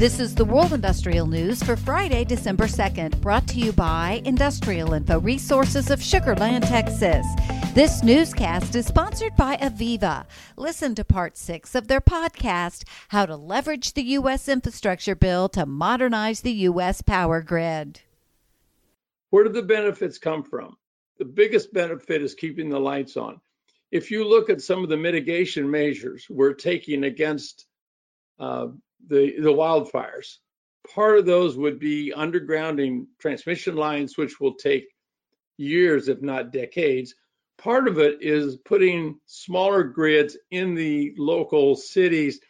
This is the World Industrial News for Friday, December 2nd, brought to you by Industrial Info Resources of Sugar Land, Texas. This newscast is sponsored by AVEVA. Listen to part six of their podcast, How to Leverage the U.S. Infrastructure Bill to Modernize the U.S. Power Grid. Where do the benefits come from? The biggest benefit is keeping the lights on. If you look at some of the mitigation measures we're taking against uh, the, the wildfires. Part of those would be undergrounding transmission lines, which will take years, if not decades. Part of it is putting smaller grids in the local cities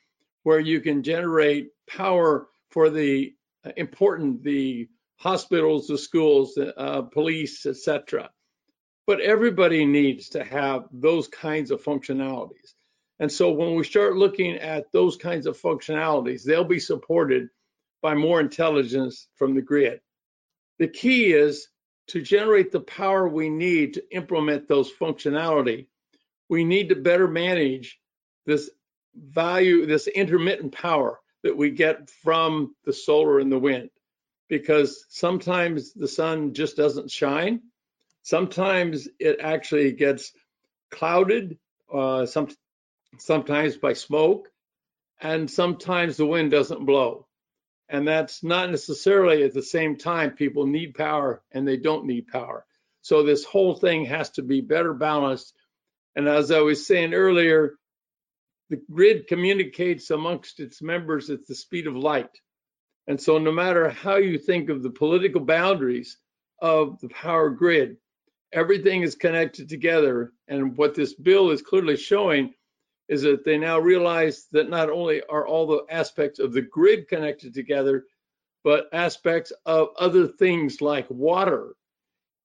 where you can generate power for the uh, important, the hospitals, the schools, the uh, police, etc. But everybody needs to have those kinds of functionalities. And so when we start looking at those kinds of functionalities, they'll be supported by more intelligence from the grid. The key is to generate the power we need to implement those functionality. We need to better manage this value, this intermittent power that we get from the solar and the wind, because sometimes the sun just doesn't shine. Sometimes it actually gets clouded. Uh, some, sometimes by smoke, and sometimes the wind doesn't blow. And that's not necessarily at the same time people need power and they don't need power. So this whole thing has to be better balanced. And as I was saying earlier, the grid communicates amongst its members at the speed of light. And so no matter how you think of the political boundaries of the power grid, everything is connected together. And what this bill is clearly showing is that they now realize that not only are all the aspects of the grid connected together, but aspects of other things like water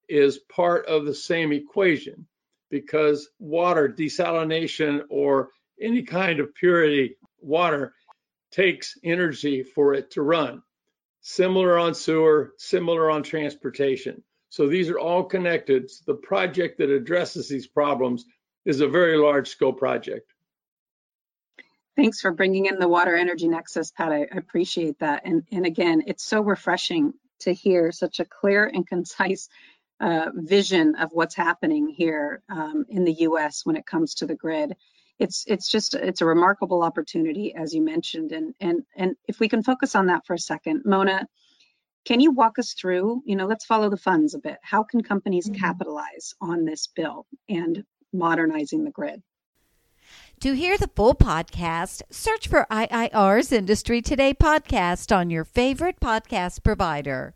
is part of the same equation because water desalination or any kind of purity water takes energy for it to run. Similar on sewer, similar on transportation. So these are all connected. The project that addresses these problems is a very large scope project. Thanks for bringing in the water energy nexus, Pat. I appreciate that. And, and again, it's so refreshing to hear such a clear and concise uh, vision of what's happening here um, in the U.S. when it comes to the grid. It's it's just it's a remarkable opportunity, as you mentioned, and and and if we can focus on that for a second, Mona, can you walk us through? You know, let's follow the funds a bit. How can companies mm-hmm. capitalize on this bill and modernizing the grid? To hear the full podcast, search for IIR's Industry Today podcast on your favorite podcast provider.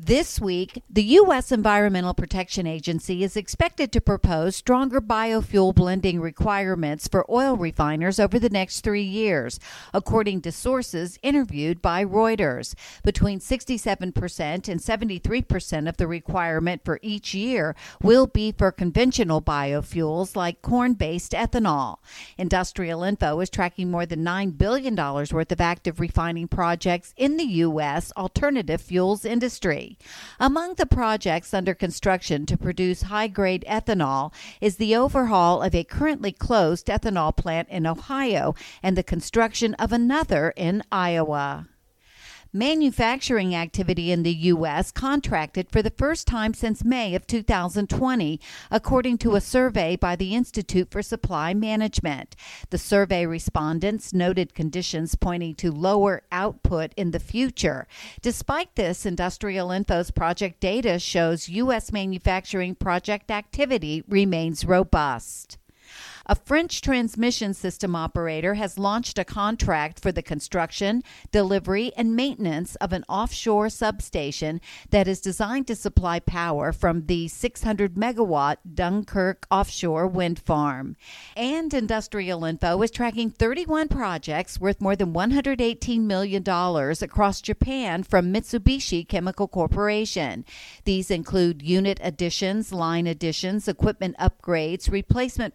This week, the U.S. Environmental Protection Agency is expected to propose stronger biofuel blending requirements for oil refiners over the next three years, according to sources interviewed by Reuters. Between 67% and 73% of the requirement for each year will be for conventional biofuels like corn based ethanol. Industrial Info is tracking more than $9 billion worth of active refining projects in the U.S. alternative fuels industry. Among the projects under construction to produce high grade ethanol is the overhaul of a currently closed ethanol plant in Ohio and the construction of another in Iowa. Manufacturing activity in the U.S. contracted for the first time since May of 2020, according to a survey by the Institute for Supply Management. The survey respondents noted conditions pointing to lower output in the future. Despite this, Industrial Info's project data shows U.S. manufacturing project activity remains robust. A French transmission system operator has launched a contract for the construction, delivery, and maintenance of an offshore substation that is designed to supply power from the 600 megawatt Dunkirk offshore wind farm. And Industrial Info is tracking 31 projects worth more than $118 million across Japan from Mitsubishi Chemical Corporation. These include unit additions, line additions, equipment upgrades, replacement